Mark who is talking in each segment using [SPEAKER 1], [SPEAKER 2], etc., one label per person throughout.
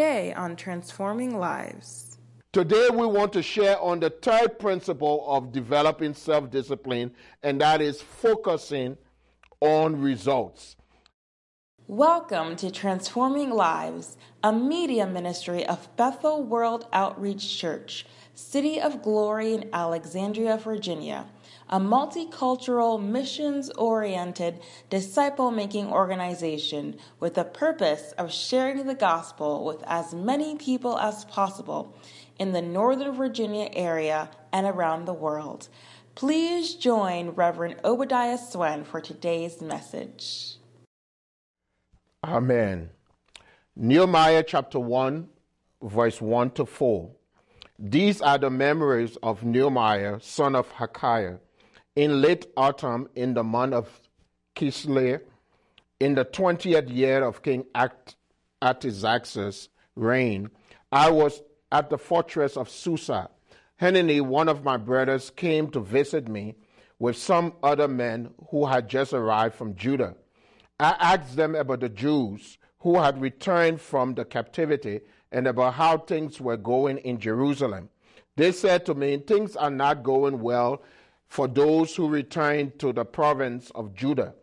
[SPEAKER 1] Today on Transforming Lives.
[SPEAKER 2] Today we want to share on the third principle of developing self discipline, and that is focusing on results.
[SPEAKER 1] Welcome to Transforming Lives, a media ministry of Bethel World Outreach Church, City of Glory in Alexandria, Virginia a multicultural, missions oriented, disciple making organization with the purpose of sharing the gospel with as many people as possible in the Northern Virginia area and around the world. Please join Reverend Obadiah Swen for today's message.
[SPEAKER 2] Amen. Nehemiah chapter 1, verse 1 to 4. These are the memories of Nehemiah, son of Hacaliah in late autumn in the month of Kislev, in the 20th year of King Artaxerxes' reign, I was at the fortress of Susa. Hanani, one of my brothers, came to visit me with some other men who had just arrived from Judah. I asked them about the Jews who had returned from the captivity and about how things were going in Jerusalem. They said to me, Things are not going well for those who return to the province of Judah.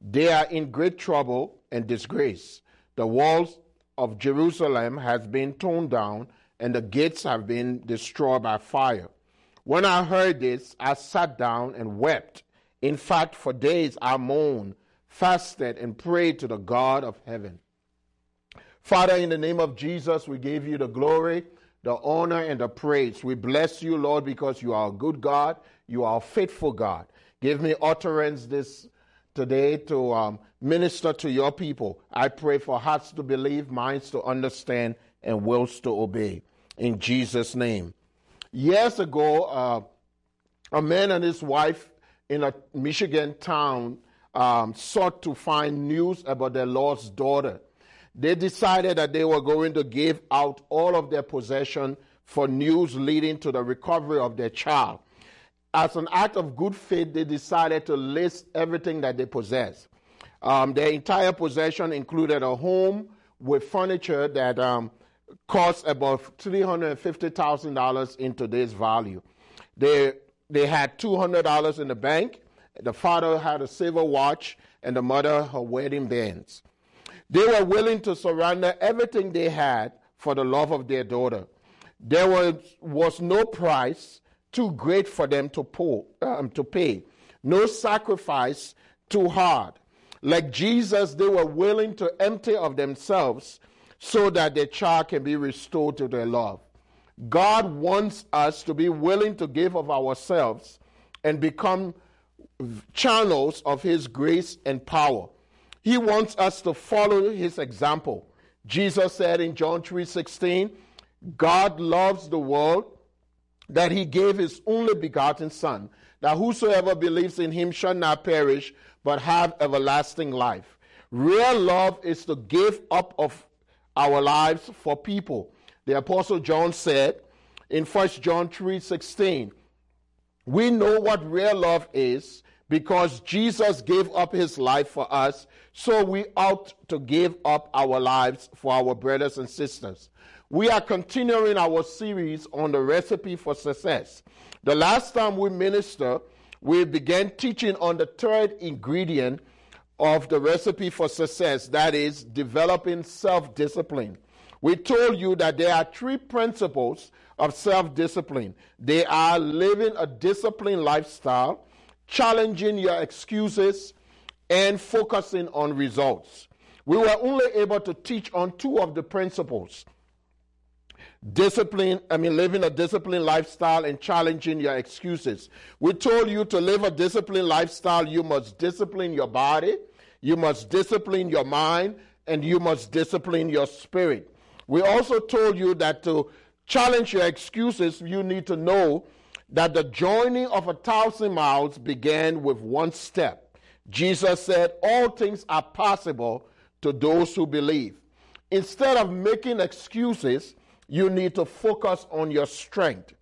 [SPEAKER 2] They are in great trouble and disgrace. The walls of Jerusalem has been torn down and the gates have been destroyed by fire. When I heard this, I sat down and wept. In fact, for days I moaned, fasted, and prayed to the God of heaven. Father, in the name of Jesus, we give you the glory, the honor, and the praise. We bless you, Lord, because you are a good God you are faithful God. Give me utterance this today to um, minister to your people. I pray for hearts to believe, minds to understand, and wills to obey. In Jesus' name. Years ago, uh, a man and his wife in a Michigan town um, sought to find news about their lost daughter. They decided that they were going to give out all of their possession for news leading to the recovery of their child as an act of good faith, they decided to list everything that they possess. Um, their entire possession included a home with furniture that um, cost about $350,000 in today's value. They, they had $200 in the bank. The father had a silver watch, and the mother her wedding bands. They were willing to surrender everything they had for the love of their daughter. There was, was no price too great for them to, pull, um, to pay, no sacrifice too hard. Like Jesus, they were willing to empty of themselves so that their child can be restored to their love. God wants us to be willing to give of ourselves and become channels of His grace and power. He wants us to follow His example. Jesus said in John 3:16, God loves the world that he gave his only begotten Son, that whosoever believes in him shall not perish, but have everlasting life. Real love is to give up of our lives for people. The Apostle John said in 1 John 3 16, We know what real love is because Jesus gave up his life for us, so we ought to give up our lives for our brothers and sisters. We are continuing our series on the recipe for success. The last time we ministered, we began teaching on the third ingredient of the recipe for success that is, developing self discipline. We told you that there are three principles of self discipline they are living a disciplined lifestyle, challenging your excuses, and focusing on results. We were only able to teach on two of the principles discipline, I mean, living a disciplined lifestyle and challenging your excuses. We told you to live a disciplined lifestyle, you must discipline your body, you must discipline your mind, and you must discipline your spirit. We also told you that to challenge your excuses, you need to know that the joining of a thousand miles began with one step. Jesus said, All things are possible to those who believe. Instead of making excuses, you need to focus on your strength.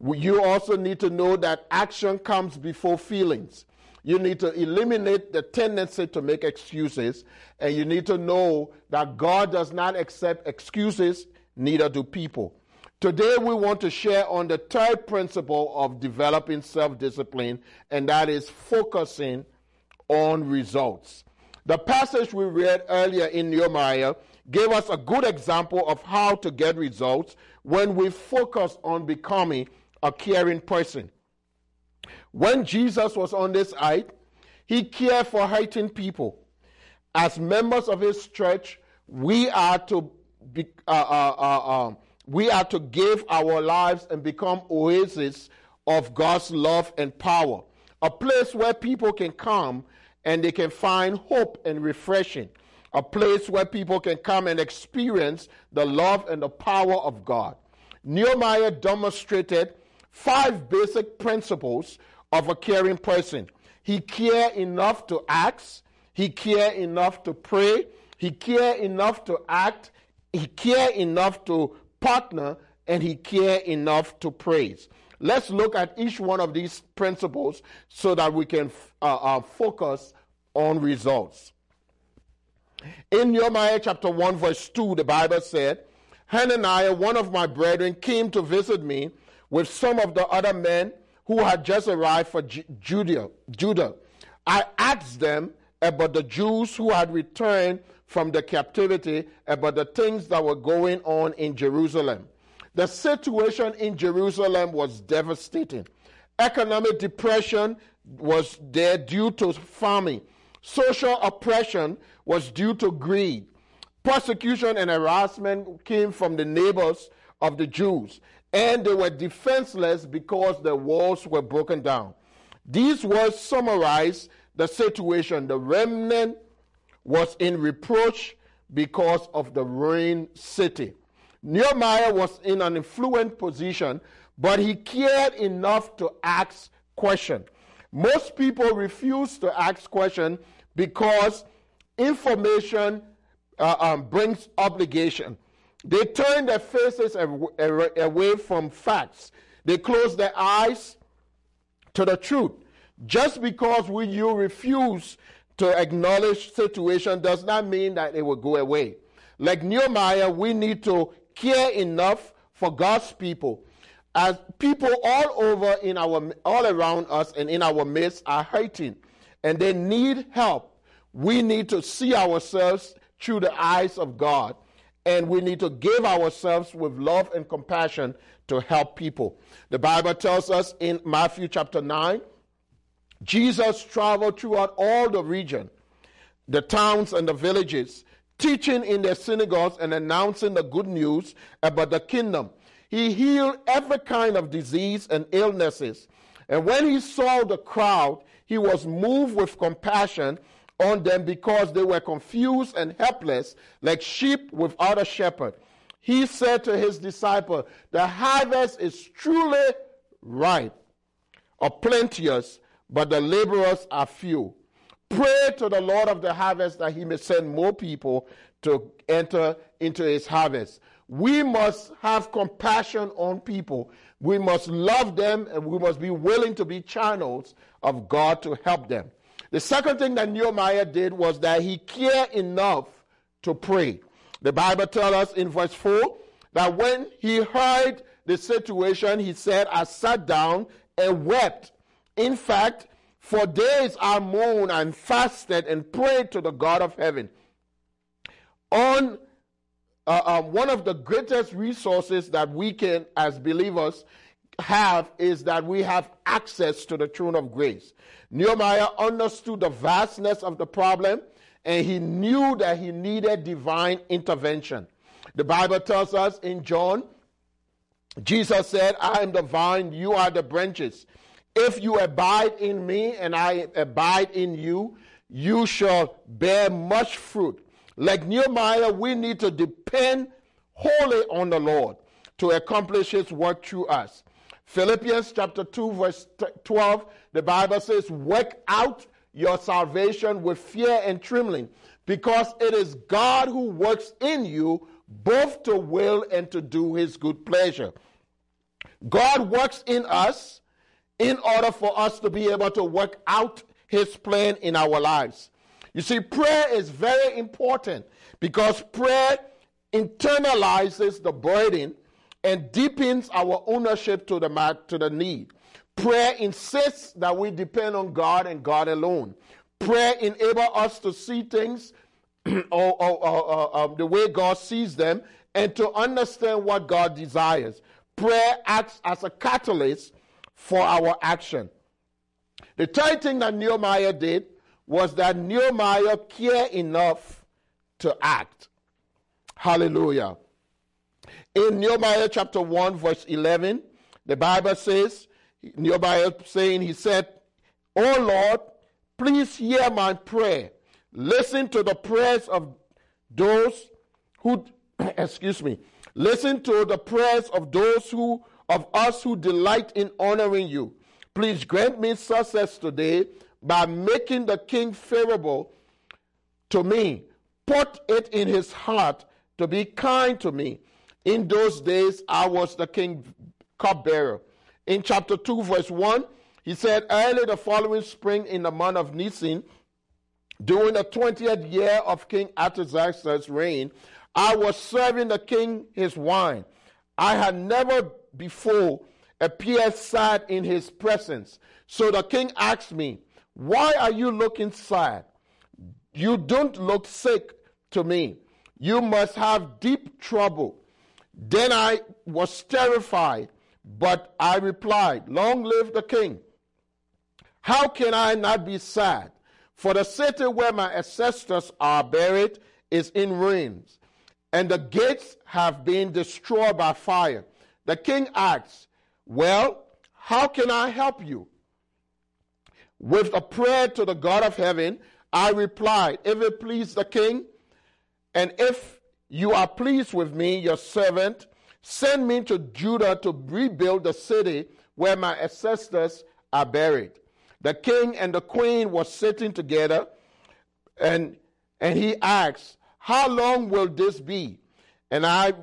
[SPEAKER 2] You also need to know that action comes before feelings. You need to eliminate the tendency to make excuses, and you need to know that God does not accept excuses, neither do people. Today, we want to share on the third principle of developing self discipline, and that is focusing on results. The passage we read earlier in Nehemiah gave us a good example of how to get results when we focus on becoming a caring person. When Jesus was on this earth, he cared for hurting people. As members of his church, we are to be, uh, uh, uh, um, we are to give our lives and become oases of God's love and power, a place where people can come and they can find hope and refreshing, a place where people can come and experience the love and the power of God. Nehemiah demonstrated five basic principles of a caring person. He cared enough to ask, he cared enough to pray, he cared enough to act, he cared enough to partner, and he cared enough to praise. Let's look at each one of these principles so that we can uh, uh, focus on results. In Nehemiah chapter 1, verse 2, the Bible said, Hananiah, one of my brethren, came to visit me with some of the other men who had just arrived from Judah. Judah. I asked them about the Jews who had returned from the captivity, about the things that were going on in Jerusalem. The situation in Jerusalem was devastating. Economic depression was there due to famine. Social oppression was due to greed. Persecution and harassment came from the neighbors of the Jews and they were defenseless because the walls were broken down. These words summarize the situation. The remnant was in reproach because of the ruined city. Nehemiah was in an influent position, but he cared enough to ask questions. Most people refuse to ask questions because information uh, um, brings obligation. They turn their faces away from facts. They close their eyes to the truth. Just because we, you refuse to acknowledge situation does not mean that it will go away. Like Nehemiah, we need to care enough for God's people. As people all over in our all around us and in our midst are hurting and they need help, we need to see ourselves through the eyes of God and we need to give ourselves with love and compassion to help people. The Bible tells us in Matthew chapter 9, Jesus traveled throughout all the region, the towns and the villages, teaching in their synagogues and announcing the good news about the kingdom. He healed every kind of disease and illnesses. And when he saw the crowd, he was moved with compassion on them because they were confused and helpless, like sheep without a shepherd. He said to his disciple, The harvest is truly ripe, or plenteous, but the laborers are few. Pray to the Lord of the harvest that he may send more people to enter into his harvest. We must have compassion on people. We must love them and we must be willing to be channels of God to help them. The second thing that Nehemiah did was that he cared enough to pray. The Bible tells us in verse 4 that when he heard the situation, he said, I sat down and wept. In fact, for days I mourned and fasted and prayed to the God of heaven. On uh, um, one of the greatest resources that we can, as believers, have is that we have access to the throne of grace. Nehemiah understood the vastness of the problem and he knew that he needed divine intervention. The Bible tells us in John, Jesus said, I am the vine, you are the branches. If you abide in me and I abide in you, you shall bear much fruit. Like Nehemiah, we need to depend wholly on the Lord to accomplish his work through us. Philippians chapter 2, verse 12, the Bible says, Work out your salvation with fear and trembling, because it is God who works in you both to will and to do his good pleasure. God works in us in order for us to be able to work out his plan in our lives. You see, prayer is very important because prayer internalizes the burden and deepens our ownership to the, to the need. Prayer insists that we depend on God and God alone. Prayer enables us to see things or, or, or, or, um, the way God sees them and to understand what God desires. Prayer acts as a catalyst for our action. The third thing that Nehemiah did was that Nehemiah cared enough to act. Hallelujah. In Nehemiah chapter 1, verse 11, the Bible says, Nehemiah saying, He said, Oh Lord, please hear my prayer. Listen to the prayers of those who, excuse me, listen to the prayers of those who, of us who delight in honoring you. Please grant me success today by making the king favorable to me. Put it in his heart to be kind to me. In those days, I was the king cupbearer. In chapter 2, verse 1, he said, Early the following spring in the month of Nisan, during the 20th year of King Artaxerxes' reign, I was serving the king his wine. I had never before appeared sad in his presence. So the king asked me, Why are you looking sad? You don't look sick to me. You must have deep trouble. Then I was terrified, but I replied, Long live the king. How can I not be sad? For the city where my ancestors are buried is in ruins, and the gates have been destroyed by fire. The king asked, Well, how can I help you? With a prayer to the God of heaven, I replied, If it please the king, and if you are pleased with me, your servant, send me to Judah to rebuild the city where my ancestors are buried. The king and the queen were sitting together, and, and he asked, How long will this be? And I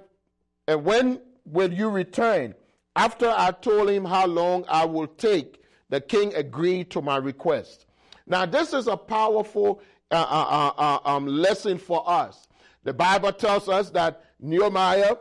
[SPEAKER 2] and when will you return? After I told him how long I will take, the king agreed to my request. Now, this is a powerful uh, uh, uh, uh um, lesson for us. The Bible tells us that Nehemiah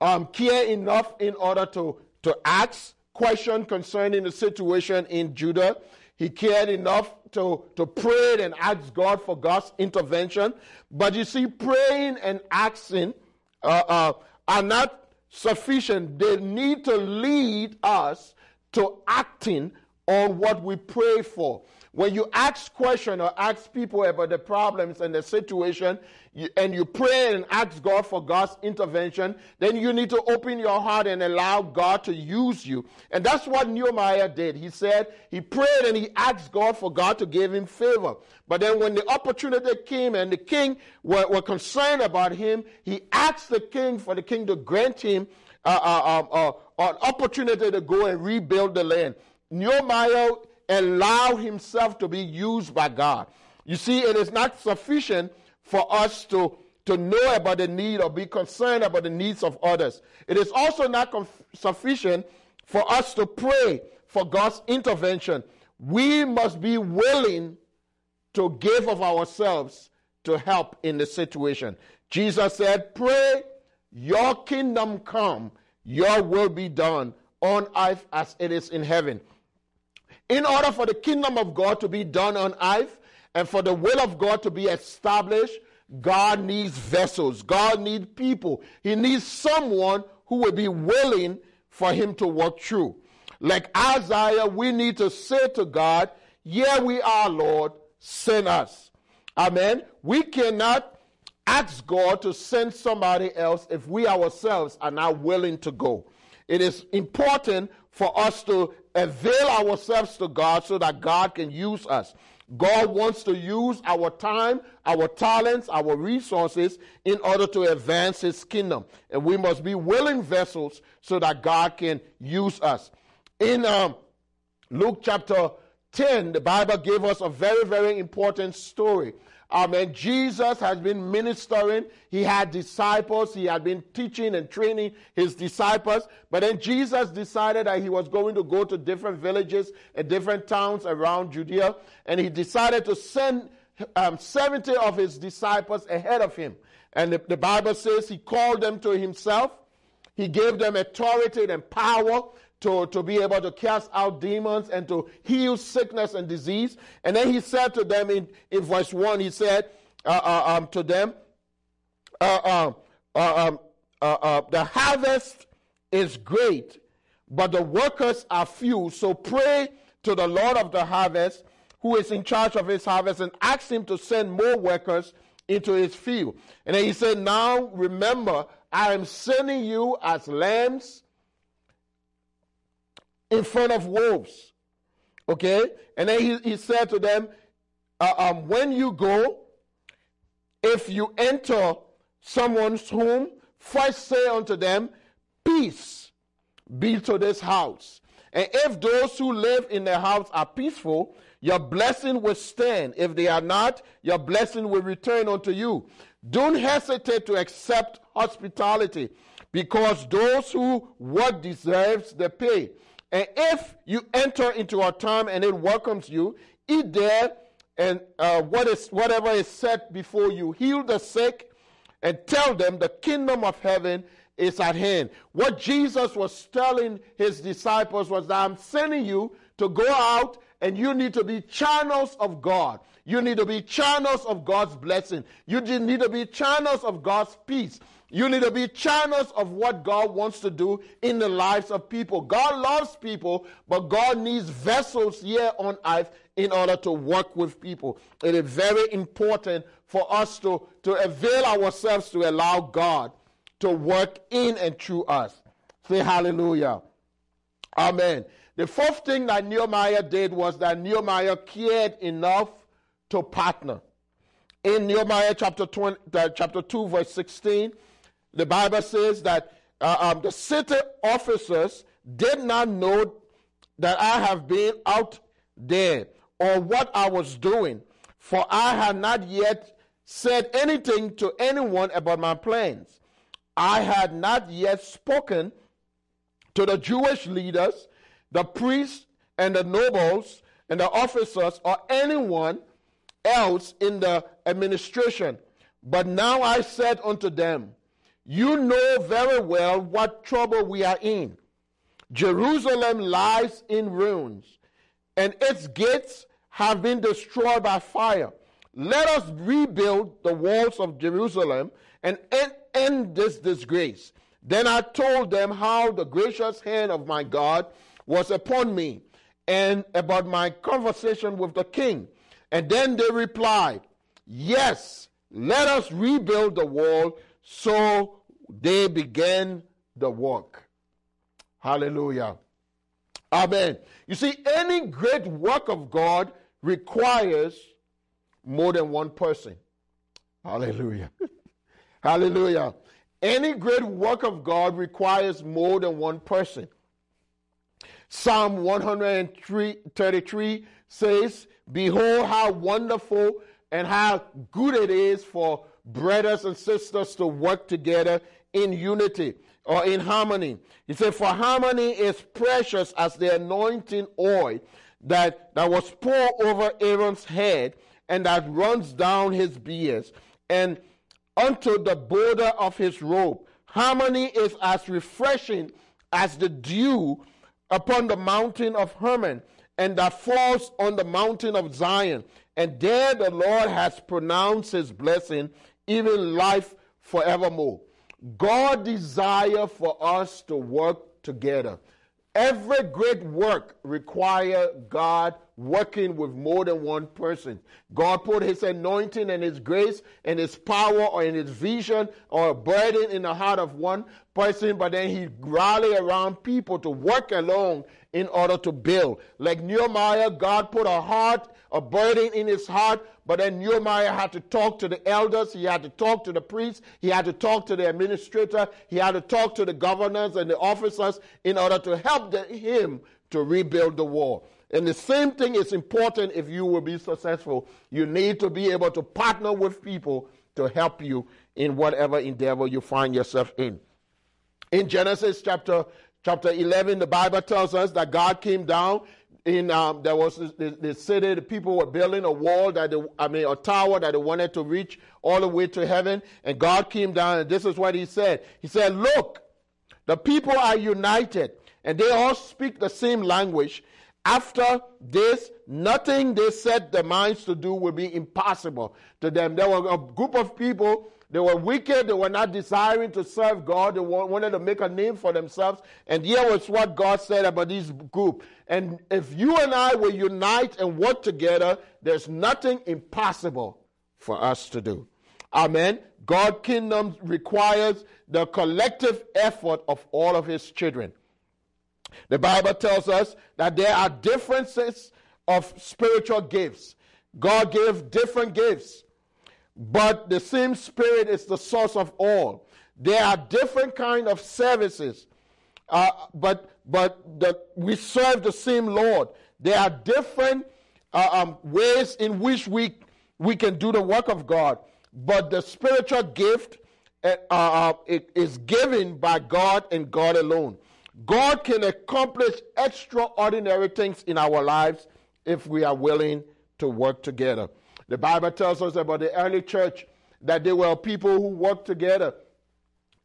[SPEAKER 2] um, cared enough in order to, to ask question concerning the situation in Judah. He cared enough to, to pray and ask God for God's intervention. But you see, praying and asking uh, uh, are not sufficient. They need to lead us to acting on what we pray for. When you ask questions or ask people about the problems and the situation, you, and you pray and ask God for God's intervention, then you need to open your heart and allow God to use you. And that's what Nehemiah did. He said he prayed and he asked God for God to give him favor. But then when the opportunity came and the king were, were concerned about him, he asked the king for the king to grant him uh, uh, um, uh, an opportunity to go and rebuild the land. Nehemiah allow himself to be used by God. You see, it is not sufficient for us to, to know about the need or be concerned about the needs of others. It is also not conf- sufficient for us to pray for God's intervention. We must be willing to give of ourselves to help in the situation. Jesus said, Pray, your kingdom come, your will be done on earth as it is in heaven. In order for the kingdom of God to be done on earth and for the will of God to be established, God needs vessels. God needs people. He needs someone who will be willing for him to work through. Like Isaiah, we need to say to God, Here we are, Lord, send us. Amen. We cannot ask God to send somebody else if we ourselves are not willing to go. It is important for us to avail ourselves to God so that God can use us. God wants to use our time, our talents, our resources in order to advance His kingdom. And we must be willing vessels so that God can use us. In um, Luke chapter 10, the Bible gave us a very, very important story Amen. Jesus has been ministering. He had disciples. He had been teaching and training his disciples. But then Jesus decided that he was going to go to different villages and different towns around Judea. And he decided to send um, 70 of his disciples ahead of him. And the, the Bible says he called them to himself. He gave them authority and power to, to be able to cast out demons and to heal sickness and disease. And then he said to them in, in verse 1, he said uh, uh, um, to them, uh, um, uh um, uh, uh, The harvest is great, but the workers are few. So pray to the Lord of the harvest, who is in charge of his harvest, and ask him to send more workers into his field. And then he said, Now remember, I am sending you as lambs in front of wolves. Okay? And then he, he said to them, uh, um, When you go, if you enter someone's home, first say unto them, Peace be to this house. And if those who live in the house are peaceful, your blessing will stand. If they are not, your blessing will return unto you. Don't hesitate to accept hospitality because those who work deserves the pay. And if you enter into a time and it welcomes you, eat there and uh, what is whatever is set before you. Heal the sick and tell them the kingdom of heaven is at hand. What Jesus was telling his disciples was that I'm sending you to go out and you need to be channels of God. You need to be channels of God's blessing. You need to be channels of God's peace. You need to be channels of what God wants to do in the lives of people. God loves people, but God needs vessels here on earth in order to work with people. It is very important for us to, to avail ourselves to allow God to work in and through us. Say hallelujah. Amen. The fourth thing that Nehemiah did was that Nehemiah cared enough to partner. In Nehemiah chapter, 20, uh, chapter 2, verse 16, the Bible says that uh, um, the city officers did not know that I have been out there or what I was doing, for I had not yet said anything to anyone about my plans. I had not yet spoken to the Jewish leaders, the priests, and the nobles, and the officers, or anyone else in the administration. But now I said unto them, You know very well what trouble we are in. Jerusalem lies in ruins, and its gates have been destroyed by fire. Let us rebuild the walls of Jerusalem and end, end this disgrace. Then I told them how the gracious hand of my God was upon me and about my conversation with the king. And then they replied, Yes, let us rebuild the wall. So they began the work. Hallelujah. Amen. You see, any great work of God requires more than one person. Hallelujah. Hallelujah. Any great work of God requires more than one person. Psalm 133 says, Behold, how wonderful and how good it is for brothers and sisters to work together in unity or in harmony. He said, For harmony is precious as the anointing oil that, that was poured over Aaron's head and that runs down his beard and unto the border of his robe. Harmony is as refreshing as the dew upon the mountain of Hermon and that falls on the mountain of Zion. And there the Lord has pronounced his blessing, even life forevermore. God desire for us to work together. Every great work require God working with more than one person. God put his anointing and his grace and his power or in his vision or burden in the heart of one person, but then he rally around people to work along in order to build. Like Nehemiah, God put a heart, a burden in his heart, but then Nehemiah had to talk to the elders, he had to talk to the priests, he had to talk to the administrator, he had to talk to the governors and the officers in order to help the, him to rebuild the wall. And the same thing is important if you will be successful. You need to be able to partner with people to help you in whatever endeavor you find yourself in. In Genesis chapter chapter 11, the Bible tells us that God came down in um, there was the, the, city the people were building a wall that they, i mean a tower that they wanted to reach all the way to heaven and god came down and this is what he said. He said look the people are united and they all speak the same language. After this nothing they set their minds to do will be impossible to them. There were a group of people they were wicked. They were not desiring to serve God. They wanted to make a name for themselves. And here was what God said about this group. And if you and I will unite and work together, there's nothing impossible for us to do. Amen. God's kingdom requires the collective effort of all of his children. The Bible tells us that there are differences of spiritual gifts. God gave different gifts but the same spirit is the source of all. There are different kind of services uh, but but the, we serve the same lord. There are different uh, um, ways in which we we can do the work of god. But the spiritual gift uh, uh is given by god and god alone. God can accomplish extraordinary things in our lives if we are willing to work together the Bible tells us about the early church that they were people who worked together.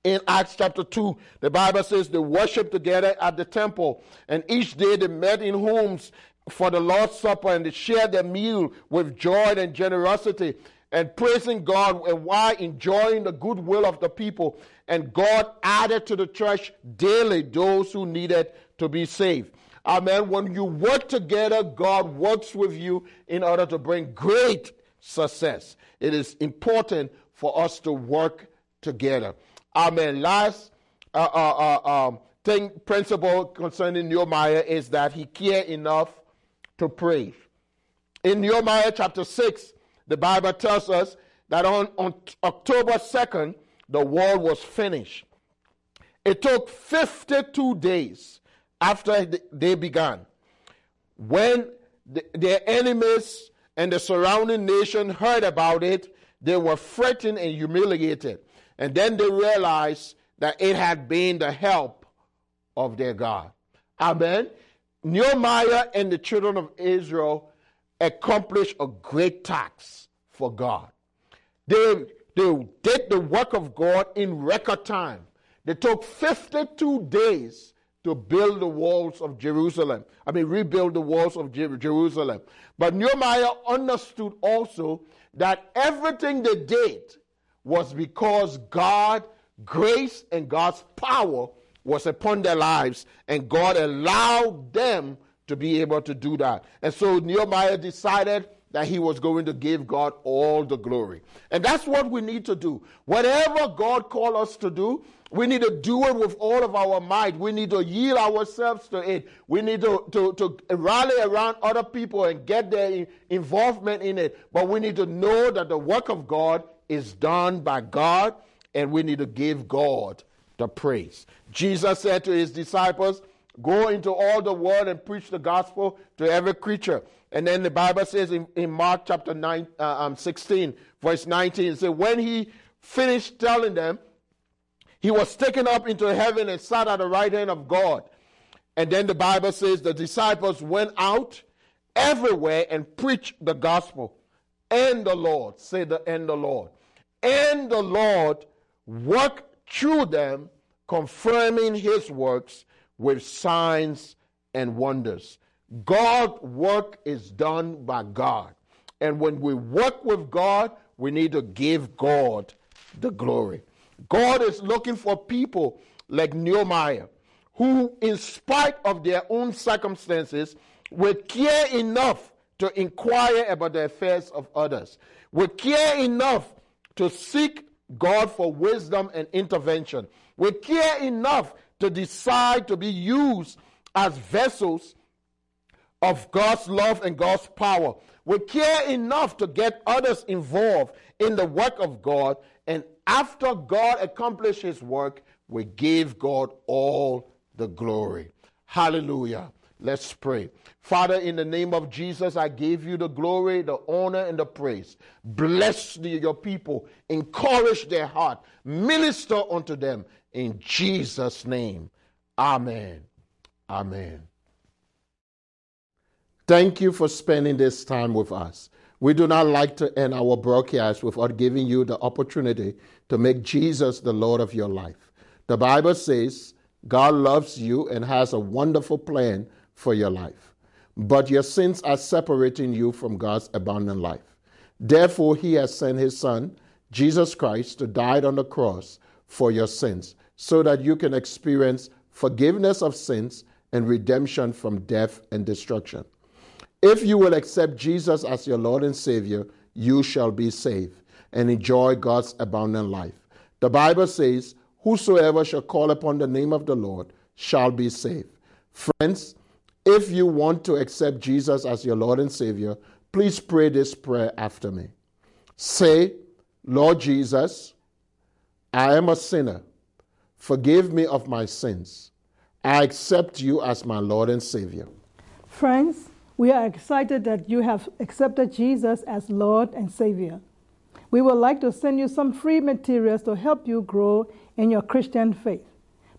[SPEAKER 2] In Acts chapter 2, the Bible says they worshiped together at the temple, and each day they met in homes for the Lord's Supper and they shared their meal with joy and generosity and praising God and while enjoying the goodwill of the people. And God added to the church daily those who needed to be saved. Amen. When you work together, God works with you in order to bring great success. It is important for us to work together. Amen. Last uh, uh, uh, um, thing, principle concerning Nehemiah is that he cared enough to pray. In Nehemiah chapter 6, the Bible tells us that on, on October 2nd, the wall was finished. It took 52 days after they began. When the, their enemies and the surrounding nation heard about it, they were threatened and humiliated. And then they realized that it had been the help of their God. Amen. Nehemiah and the children of Israel accomplished a great task for God. They, they did the work of God in record time. They took 52 days to build the walls of Jerusalem. I mean, rebuild the walls of Jerusalem. But Nehemiah understood also that everything they did was because God, grace, and God's power was upon their lives, and God allowed them to be able to do that. And so Nehemiah decided that he was going to give God all the glory. And that's what we need to do. Whatever God called us to do, we need to do it with all of our might. We need to yield ourselves to it. We need to, to, to rally around other people and get their involvement in it. But we need to know that the work of God is done by God, and we need to give God the praise. Jesus said to his disciples, Go into all the world and preach the gospel to every creature. And then the Bible says in, in Mark chapter 9, uh, um, 16, verse 19, it says, When he finished telling them, he was taken up into heaven and sat at the right hand of God. And then the Bible says the disciples went out everywhere and preached the gospel. And the Lord, say the and the Lord. And the Lord worked through them, confirming his works with signs and wonders. God work is done by God. And when we work with God, we need to give God the glory. God is looking for people like Nehemiah who, in spite of their own circumstances, will care enough to inquire about the affairs of others, will care enough to seek God for wisdom and intervention, will care enough to decide to be used as vessels of God's love and God's power. We care enough to get others involved in the work of God and after God accomplishes his work, we give God all the glory. Hallelujah. Let's pray. Father, in the name of Jesus, I give you the glory, the honor, and the praise. Bless the, your people, encourage their heart, minister unto them. In Jesus' name, amen. Amen. Thank you for spending this time with us. We do not like to end our broadcast without giving you the opportunity to make Jesus the Lord of your life. The Bible says God loves you and has a wonderful plan for your life, but your sins are separating you from God's abundant life. Therefore, He has sent His Son, Jesus Christ, to die on the cross for your sins so that you can experience forgiveness of sins and redemption from death and destruction. If you will accept Jesus as your Lord and Savior, you shall be saved and enjoy God's abundant life. The Bible says, Whosoever shall call upon the name of the Lord shall be saved. Friends, if you want to accept Jesus as your Lord and Savior, please pray this prayer after me. Say, Lord Jesus, I am a sinner. Forgive me of my sins. I accept you as my Lord and Savior.
[SPEAKER 3] Friends, we are excited that you have accepted Jesus as Lord and Savior. We would like to send you some free materials to help you grow in your Christian faith.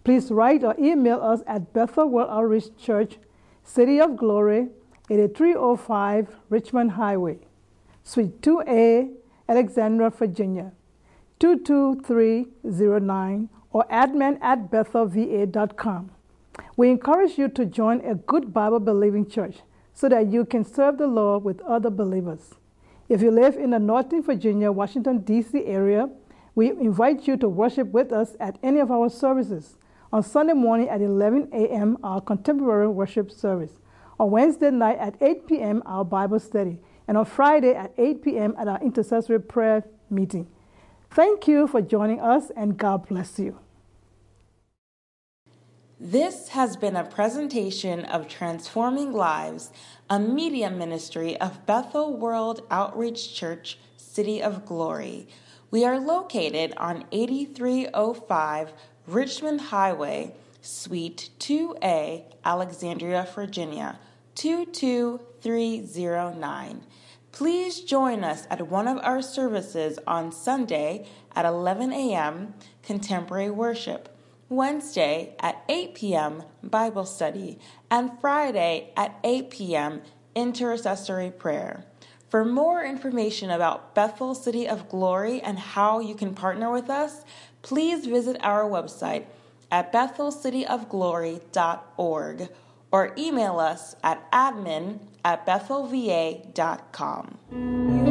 [SPEAKER 3] Please write or email us at Bethel World Outreach Church, City of Glory, 8305 Richmond Highway, Suite 2A, Alexandria, Virginia, 22309, or admin at bethelva.com. We encourage you to join a good Bible believing church so that you can serve the Lord with other believers. If you live in the Northern Virginia, Washington, D.C. area, we invite you to worship with us at any of our services. On Sunday morning at 11 a.m., our contemporary worship service. On Wednesday night at 8 p.m., our Bible study. And on Friday at 8 p.m., at our intercessory prayer meeting. Thank you for joining us, and God bless you.
[SPEAKER 1] This has been a presentation of Transforming Lives, a media ministry of Bethel World Outreach Church, City of Glory. We are located on 8305 Richmond Highway, Suite 2A, Alexandria, Virginia, 22309. Please join us at one of our services on Sunday at 11 a.m. Contemporary Worship. Wednesday at 8 p.m. Bible study, and Friday at 8 p.m. intercessory prayer. For more information about Bethel City of Glory and how you can partner with us, please visit our website at bethelcityofglory.org or email us at admin at bethelva.com.